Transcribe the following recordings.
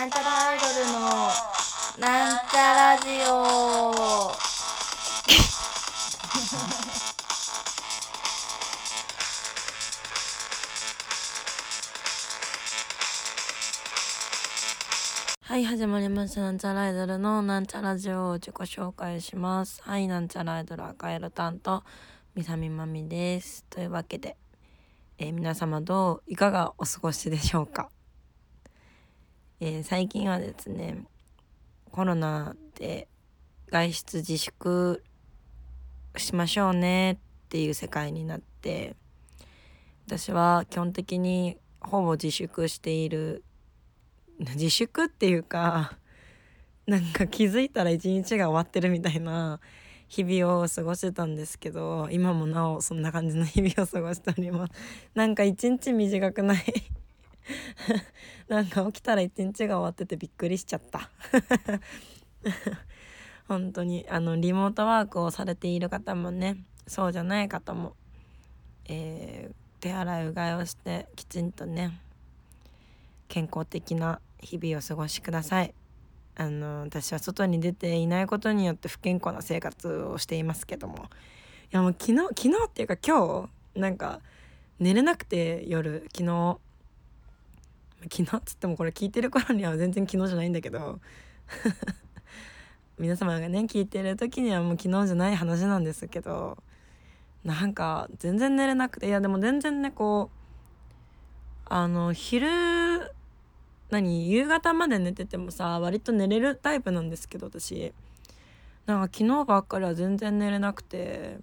なんちゃらアイドルのなんちゃラジオ。はい始まりました。なんちゃらアイドルのなんちゃラジオを自己紹介します。はいなんちゃらアイドル赤色担当みさみまみです。というわけで、えー皆様どういかがお過ごしでしょうか？えー最近はですねコロナで外出自粛しましょうねっていう世界になって私は基本的にほぼ自粛している自粛っていうかなんか気づいたら一日が終わってるみたいな日々を過ごしてたんですけど今もなおそんな感じの日々を過ごしております。なんか一日短くない なんか起きたら一日が終わっててびっくりしちゃった。本当にあのリモートワークをされている方もねそうじゃない方も、えー手洗いうがいをしてきちんとね健康的な日々を過ごしください。あの私は外に出ていないことによって不健康な生活をしていますけども。いやもう昨日昨日っていうか今日なんか寝れなくて夜。昨日昨日っつってもこれ聞いてる頃には全然昨日じゃないんだけど。皆様がね聞いてる時にはもう昨日じゃない話なんですけど。なんか全然寝れなくていやでも全然ねこうあの昼何夕方まで寝ててもさ割と寝れるタイプなんですけど私。なんか昨日ばっかりは全然寝れなくて。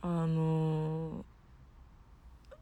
あの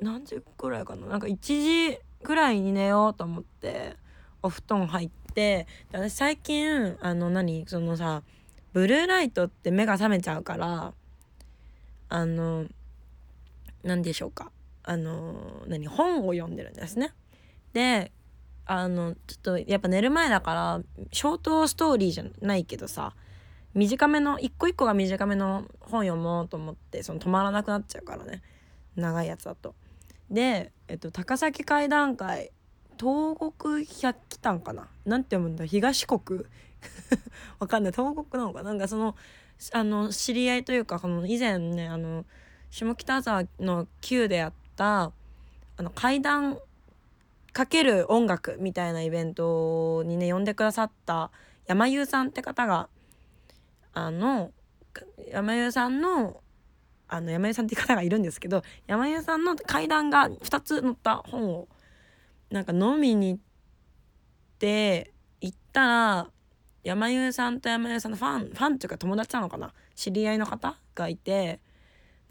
何時ぐらいかな。なんか1時ぐらいに寝ようと思ってお布団入ってで私最近あの何そのさブルーライトって目が覚めちゃうからあの何でしょうかあの何本を読んでるんですね。であのちょっとやっぱ寝る前だからショートストーリーじゃないけどさ短めの一個一個が短めの本読もうと思ってその止まらなくなっちゃうからね長いやつだと。で、えっと、高崎会談会東国百鬼丹かな？なんて読むんだ？東国？わかんない。東国なのかな？んかそのあの知り合いというかこの以前ねあの下北沢の Q でやったあの階段かける音楽みたいなイベントにね呼んでくださった山優さんって方があの山優さんのあの山優さんっていう方がいるんですけど山優さんの階段が2つ載った本をなんか飲みに行って行ったら山優さんと山優さんのファンファンっていうか友達なのかな？知り合いの方がいて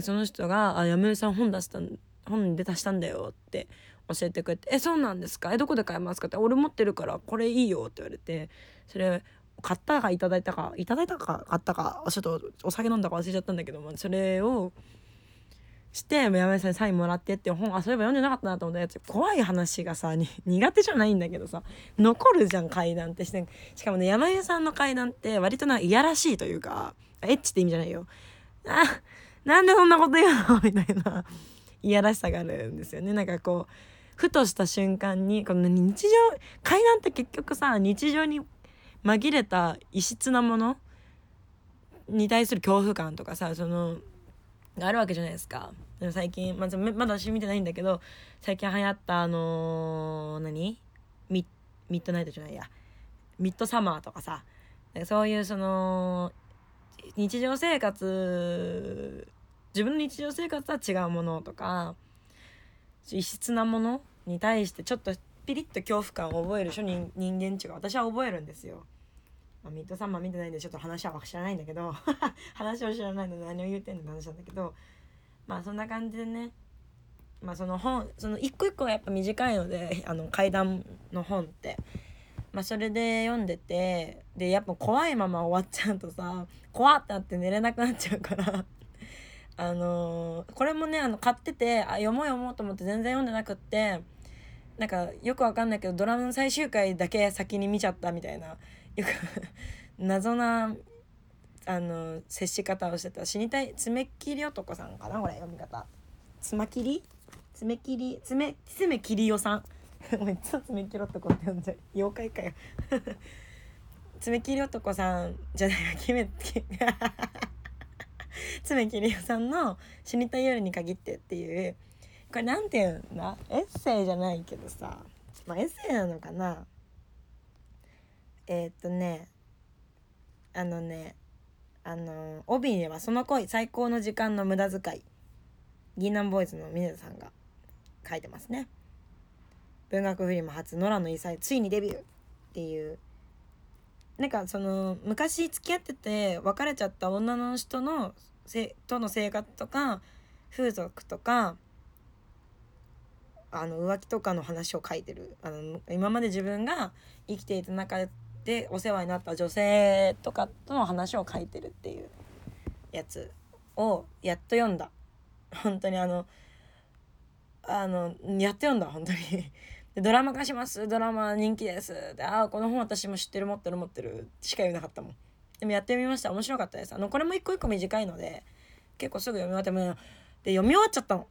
その人が「あ山優さん本出した本に出たしたんだよ」って教えてくれて「えそうなんですか？えどこで買えますか?」って「俺持ってるからこれいいよ」って言われてそれ買ったかいただいたかいただいたか買ったかちょっとお酒飲んだか忘れちゃったんだけど、まあ、それをして山根さんにサインもらってって本あそういえば読んでなかったなと思ったやつ。怖い話がさ苦手じゃないんだけどさ残るじゃん階段ってしてしかもね山根さんの階段って割とないやらしいというかエッチって意味じゃないよ。あなんでそんなこと言うの？みたいな。いやらしさがあるんですよね。なんかこうふとした瞬間にこの日常階段って結局さ日常に紛れた異質なものに対する恐怖感とかさそのあるわけじゃないですか。でも最近まずまだ私見てないんだけど最近流行ったあのー何？ミミッドナイトじゃないや。ミッドサマーとかさ。そういうその日常生活自分の日常生活とは違うものとか異質なものに対してちょっとピリッと恐怖感を覚える人人人間値が私は覚えるんですよ。まあ、ミッドサンマー見てないんでちょっと話は知らないんだけど 話を知らないので何を言うてんのって話なんだけどまあそんな感じでねまあその本その一個一個がやっぱ短いのであの階段の本って。まあそれで読んでてでやっぱ怖いまま終わっちゃうとさ怖ってなって寝れなくなっちゃうからあのーこれもねあの買っててあ読もう読もうと思って全然読んでなくってなんかよくわかんないけどドラマの最終回だけ先に見ちゃったみたいなよく 謎なあの接し方をしてた死にたい爪切り男さんかなこれ読み方。爪切り？爪切り？爪爪切りよさん。もういつも爪切り男 って呼んじゃう。妖怪かよ。爪切り男さんじゃない決め爪切りさんの「死にたい夜に限って」っていうこれなんていうんだエッセイじゃないけどさ。まあエッセイなのかな？えー、っとね。あのね。あの帯には「その恋最高の時間の無駄遣い」銀杏ボーイズの峰田さんが書いてますね。文学フリマ初野良の異彩ついにデビューっていう。なんかその昔付き合ってて別れちゃった女の人のせとの生活とか風俗とかあの浮気とかの話を書いてる。あの今まで自分が生きていた中でお世話になった女性とかとの話を書いてるっていうやつをやっと読んだ。本当にあのあのやっと読んだ本当に。でドラマ化します。ドラマ人気です。でああこの本私も知ってる持ってる持ってるしか言えなかったもん。でもやってみました。面白かったです。あのこれも一個一個短いので結構すぐ読み終わってもで読み終わっちゃったの。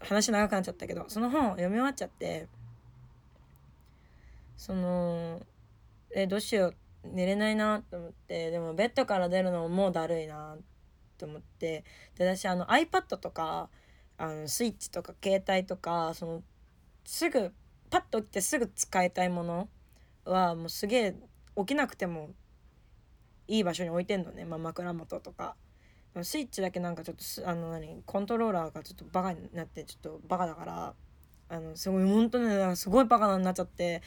話長くなっちゃったけどその本を読み終わっちゃってそのえどうしよう寝れないなと思ってでもベッドから出るのももうだるいなと思ってで私あの iPad とかあのスイッチとか携帯とかそのすぐパッと起きてすぐ使いたいものはもうすげえ起きなくてもいい場所に置いてんのね、まあ、枕元とか。スイッチだけなんかちょっとあの何コントローラーがちょっとバカになってちょっとバカだからあのすごい本当にすごいバカなになっちゃって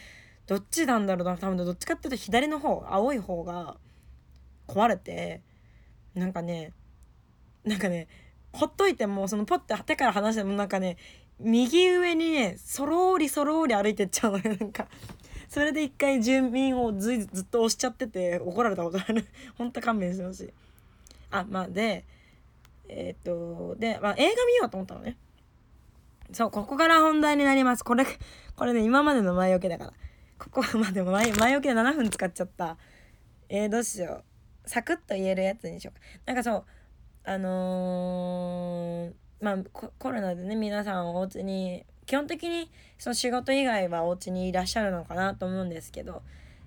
どっちなんだろうな多分どっちかっていうと左の方青い方が壊れてなんかねなんかねほっといてもそのポッて手から離してもなんかね右上にねそろーりそろーり歩いてっちゃうのよ なんか。それで一回住民をずずっと押しちゃってて怒られたことある。ほんと勘弁してほしい。あまあでえー、っとで、まあ、映画見ようと思ったのね。そうここから本題になります。これこれね今までの前置きだから。ここまでも前前置きで7分使っちゃった。えー、どうしよう。サクッと言えるやつにしようか。なんかそうあのー、まあコロナでね皆さんお家に基本的にその仕事以外はお家にいらっしゃるのかなと思うんですけど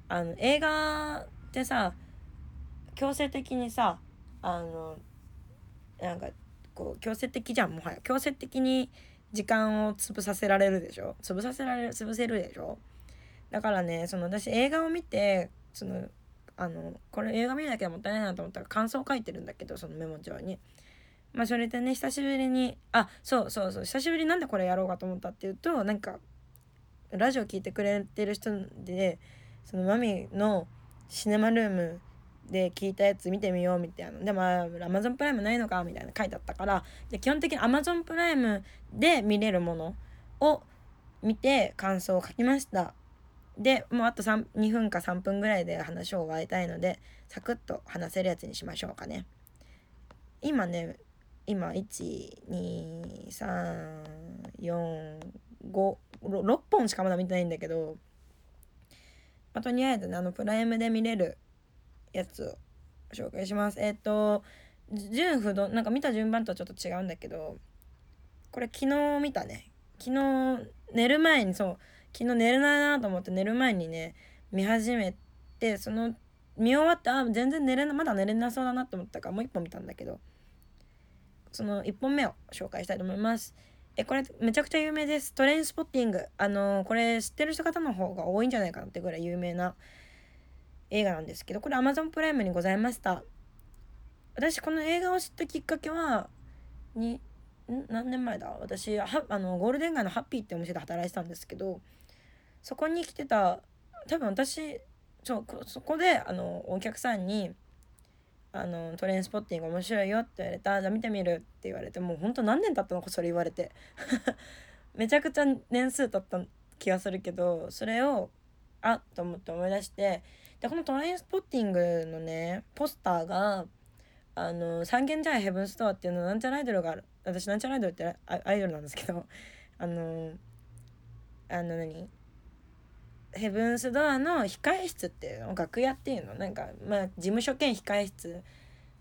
あの映画ってさ強制的にさあのなんかこう強制的じゃんもはや。強制的に時間を潰させられるでしょ？潰させられる潰せるでしょ？だからねその私映画を見てそのあのこれ映画見なきゃもったいないなと思ったら感想を書いてるんだけどそのメモ帳に。まあそれでね久しぶりにあそうそうそう久しぶりになんでこれやろうかと思ったっていうとなんかラジオ聞いてくれてる人でそのマミのシネマルームで聞いたやつ見てみようみたいな。でもアマゾンプライムないのかみたいな書いてあったから。で基本的にアマゾンプライムで見れるものを見て感想を書きました。でもうあと2分か3分ぐらいで話を終わりたいのでサクッと話せるやつにしましょうかね。今ね今12345 6本しかまだ見てないんだけど、まあ、とりあえずねあのプライムで見れるやつを紹介します。えっ、ー、と順不動なんか見た順番とはちょっと違うんだけどこれ昨日見たね。昨日寝る前にそう昨日寝れないなと思って寝る前にね見始めてその見終わってあ全然寝れなまだ寝れなそうだなと思ったからもう一本見たんだけどその1本目を紹介したいと思います。えこれめちゃくちゃ有名です。トレインスポッティング。あのー、これ知ってる人方の方が多いんじゃないかなってぐらい有名な映画なんですけどこれ Amazon プライムにございました。私この映画を知ったきっかけはに何年前だ？私はあのゴールデン街のハッピーってお店で働いてたんですけどそこに来てた多分私そうそこであのお客さんにあのトレインスポッティング面白いよって言われたじゃあ見てみるって言われてもうほんと何年経ったのかそれ言われて。めちゃくちゃ年数経った気がするけどそれをあっと思って思い出してでこのトレインスポッティングのねポスターがあの三軒茶屋ヘブンストアっていうのなんちゃらアイドルがある。私なんちゃらアイドルってアイドルなんですけどあのあの何？ヘブンスドアの控室っていうの楽屋っていうのなんかまあ事務所兼控室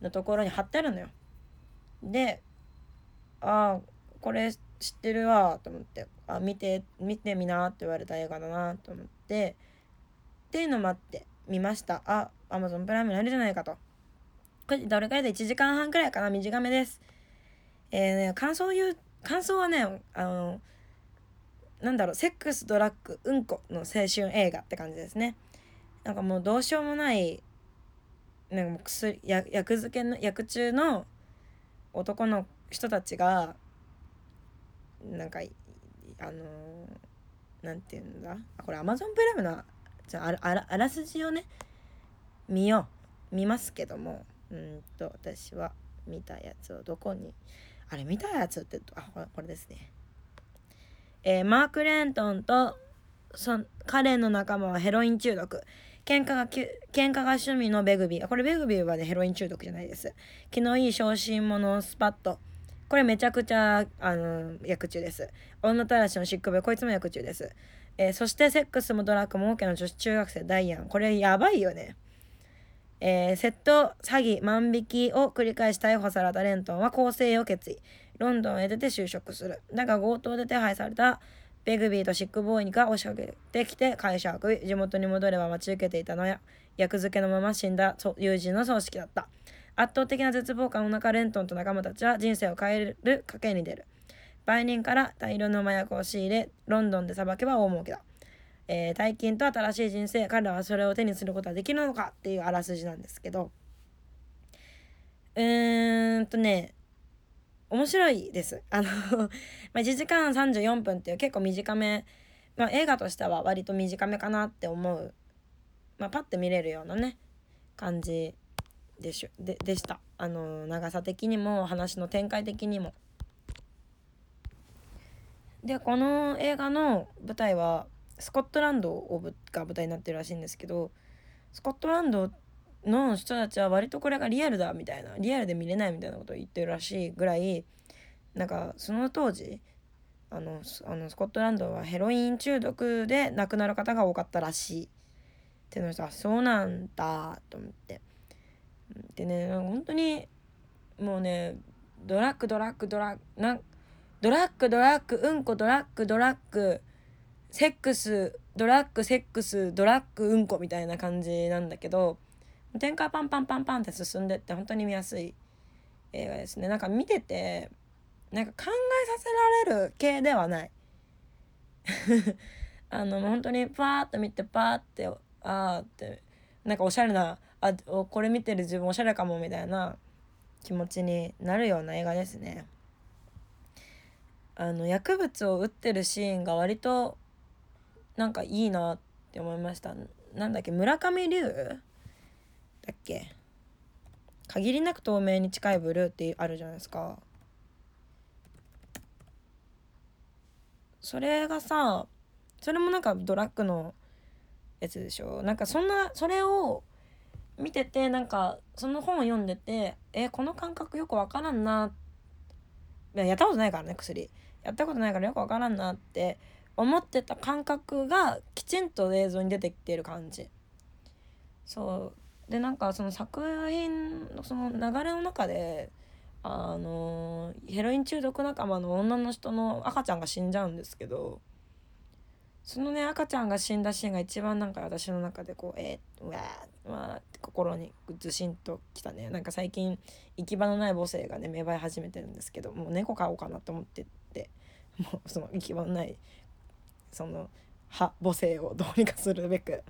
のところに貼ってあるのよ。でああこれ知ってるわと思ってあ見て見てみなって言われた映画だなと思ってっていうのもあって。見ました。あアマゾンプライムにあるじゃないかと。これどれくらいで1時間半くらいかな？短めです。えー、ね感想言う感想はねあのなんだろうセックスドラッグうんこの青春映画って感じですね。なんかもうどうしようもないなんかもう薬薬漬けの薬中の男の人たちがなんかあのー、なんていうんだ？これアマゾンプライムのじゃああらあらすじをね見よう見ますけどもうんと私は見たやつをどこにあれ見たやつってあこれですね。えー、マーク・レントンとそ彼の仲間はヘロイン中毒。喧嘩が喧嘩が趣味のベグビー。これベグビーはねヘロイン中毒じゃないです。気のいい小心者スパットこれめちゃくちゃあの薬中です。女たらしの執行部こいつも薬中です、えー、そしてセックスもドラッグも OK の女子中学生ダイアン。これやばいよね。えー、窃盗詐欺万引きを繰り返し逮捕されたレントンは更生を決意。ロンドンへ出て就職する。だが強盗で手配されたベグビーとシックボーイが押しかけてきて会社を食い地元に戻れば待ち受けていたのや役付けのまま死んだ友人の葬式だった。圧倒的な絶望感の中レントンと仲間たちは人生を変える賭けに出る。売人から大量の麻薬を仕入れロンドンで裁けば大儲けだ、えー、大金と新しい人生彼らはそれを手にすることはできるのかっていうあらすじなんですけどうーんとね面白いです。あの ま1時間34分っていう結構短め、まあ、映画としては割と短めかなって思う、まあ、パッて見れるようなね感じでしででした。あの長さ的にも話の展開的にも。でこの映画の舞台はスコットランドをが舞台になってるらしいんですけどスコットランドの人たちは割とこれがリアルだみたいなリアルで見れないみたいなことを言ってるらしいぐらいなんかその当時あのあのスコットランドはヘロイン中毒で亡くなる方が多かったらしいっていうのさそうなんだと思って。でね本当にもうねドラッグドラッグドラッグドラッグドラッグうんこドラッグドラッグセックスドラッグセックスドラッグうんこみたいな感じなんだけど展開パンパンパンパンって進んでって本当に見やすい映画ですね。なんか見ててなんか考えさせられる系ではない。あの本当にパーッと見てパーってあーってなんかおしゃれなあこれ見てる自分おしゃれかもみたいな気持ちになるような映画ですね。あの薬物を打ってるシーンが割となんかいいなって思いました。なんだっけ村上龍だっけ？限りなく透明に近いブルーってあるじゃないですか。それがさそれもなんかドラッグのやつでしょ？なんかそんなそれを見ててなんかその本を読んでてえこの感覚よくわからんなってやったことないからね薬。やったことないからよくわからんなって思ってた感覚がきちんと映像に出てきてる感じ。そう。でなんかその作品のその流れの中であのヘロイン中毒仲間の女の人の赤ちゃんが死んじゃうんですけどそのね赤ちゃんが死んだシーンが一番なんか私の中でこうえー、うわーわーって心にずしんときたね。なんか最近行き場のない母性がね芽生え始めてるんですけどもう猫飼おうかなと思ってってもうその行き場のないその母母性をどうにかするべく。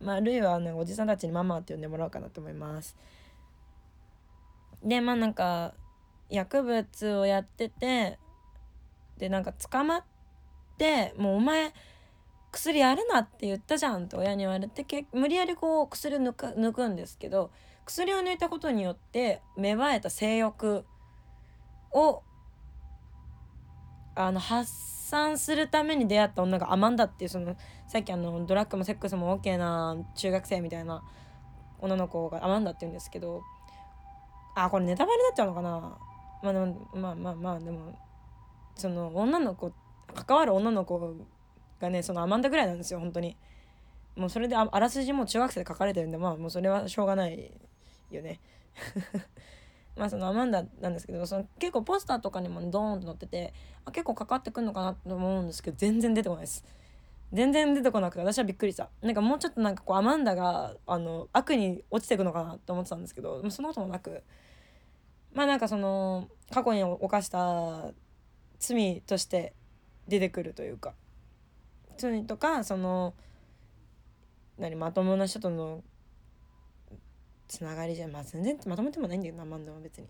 まあルイはねおじさんたちにママって呼んでもらおうかなと思います。でまあなんか薬物をやっててでなんか捕まってもうお前薬やるなって言ったじゃんって親に言われてけ無理やりこう薬抜く抜くんですけど薬を抜いたことによって芽生えた性欲をあの発散するために出会った女がアマンダっていうそのさっきあのドラッグもセックスも OK な中学生みたいな女の子がアマンダって言うんですけどあこれネタバレになっちゃうのかな。まあまあまあまあでもその女の子関わる女の子がねそのアマンダぐらいなんですよ本当に。もうそれであらすじも中学生で書かれてるんでまあもうそれはしょうがないよね。まあそのアマンダなんですけどその結構ポスターとかにもドーンと載っててあ結構かかってくんのかなと思うんですけど全然出てこないです。全然出てこなくて私はびっくりした。なんかもうちょっとなんかこうアマンダがあの悪に落ちていくのかなと思ってたんですけどそんなこともなく。まあなんかその過去に犯した罪として出てくるというか。罪とかその何まともな人とのつながりじゃまあ全然まとめてもないんだけどなマンダは別に。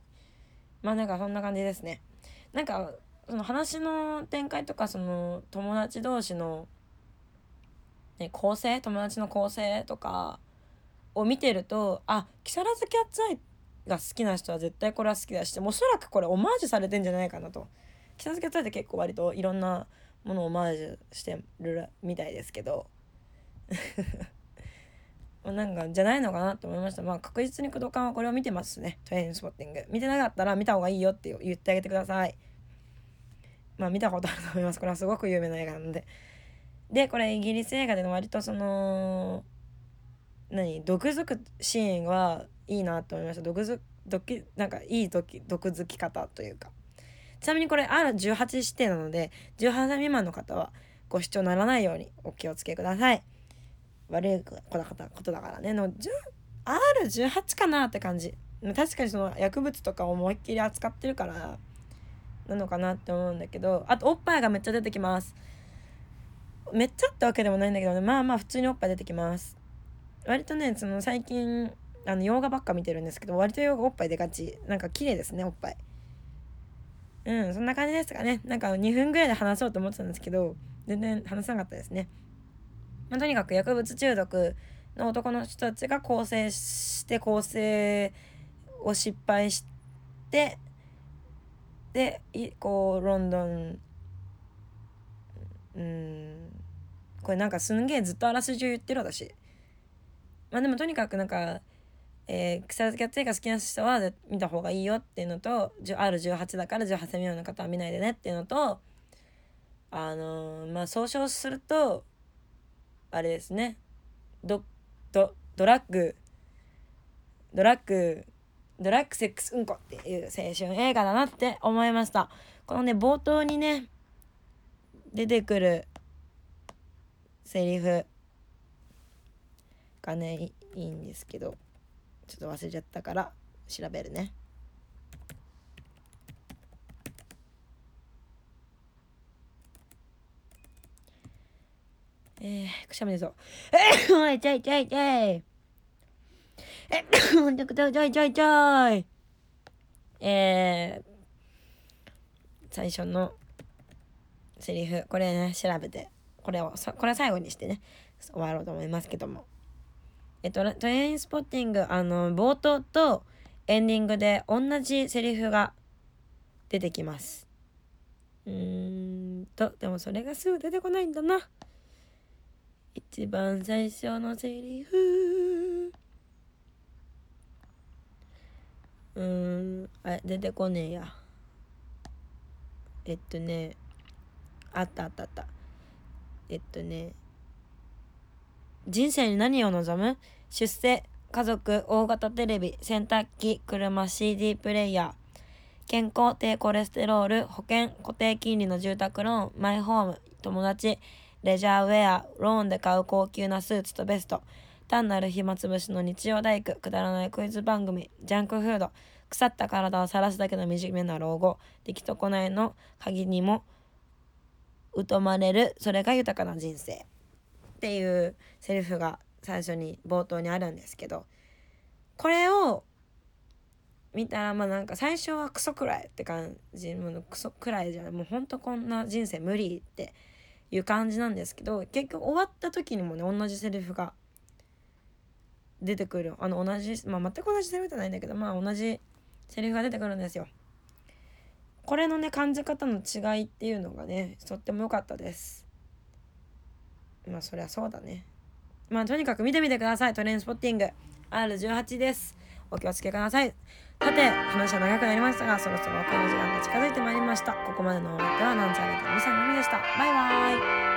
まあなんかそんな感じですね。なんかその話の展開とかその友達同士の、ね、構成友達の構成とかを見てるとあ木更津キャッツアイが好きな人は絶対これは好きだしおそらくこれオマージュされてんじゃないかなと。木更津キャッツアイって結構割といろんなものをオマージュしてるみたいですけど。なんかじゃないのかなと思いました。まあ確実に工藤館はこれを見てますね。トレインスポッティング。見てなかったら見た方がいいよって言ってあげてください。まあ見たことあると思います。これはすごく有名な映画なので。でこれイギリス映画での割とその何？毒づくシーンはいいなと思いました。毒づ毒なんかいい毒毒づき方というか。ちなみにこれ R18 指定なので18歳未満の方はご視聴ならないようにお気をつけください。悪いことだからね。の R18 かなって感じ。確かにその薬物とか思いっきり扱ってるからなのかなって思うんだけどあとおっぱいがめっちゃ出てきます。めっちゃってわけでもないんだけどね。まあまあ普通におっぱい出てきます。割とねその最近あの洋画ばっか見てるんですけど割と洋画おっぱいでかち。なんか綺麗ですねおっぱい。うんそんな感じですかね。なんか2分ぐらいで話そうと思ってたんですけど全然話さなかったですね。まあ、とにかく薬物中毒の男の人たちが更生して更生を失敗してでこうロンドンうんこれなんかすんげえずっとあらすじ言ってる私。まあでもとにかくなんかえー、草津キャッツ映画好きな人は見た方がいいよっていうのと R18 だから18歳未満の方は見ないでねっていうのとあのー、まあ総称するとあれですね。ドドドラッグドラッグドラッグセックスうんこっていう青春映画だなって思いました。このね冒頭にね出てくるセリフがねいいんですけど。ちょっと忘れちゃったから調べるねえー、くしゃみでそう。えおい、ちょいちょいちょい。え、ちょいちょいちょいちょいちょい。えー、最初のセリフ、これね、調べて、これを、これは最後にしてね、終わろうと思いますけども。えっと、トレインスポッティング、あの、冒頭とエンディングで同じセリフが出てきます。うーんと、でもそれがすぐ出てこないんだな。一番最初のセリフうーんあれ出てこねえやえっとねあったあったあったえっとね人生に何を望む？出世家族大型テレビ洗濯機車 CD プレイヤー。健康低コレステロール保険固定金利の住宅ローンマイホーム友達レジャーウェア、ローンで買う高級なスーツとベスト、単なる暇つぶしの日曜大工、くだらないクイズ番組、ジャンクフード、腐った体を晒すだけの惨めな老後、出来損ないの鍵にも疎まれる、それが豊かな人生。っていうセリフが最初に冒頭にあるんですけど、これを見たらまあなんか最初はクソくらいって感じもうクソくらいじゃないもうほんとこんな人生無理っていう感じなんですけど結局終わった時にもね同じセリフが出てくるあの同じまあ全く同じセリフじゃないんだけどまあ同じセリフが出てくるんですよ。これのね感じ方の違いっていうのがねとっても良かったです。まあそりゃそうだね。まあとにかく見てみてくださいトレインスポッティング R18 です。お気をつけください。さて、話は長くなりましたが、そろそろお別れの時間が近づいてまいりました。ここまでのお相手は、なんちゃらとみさんのみでした。バイバーイ。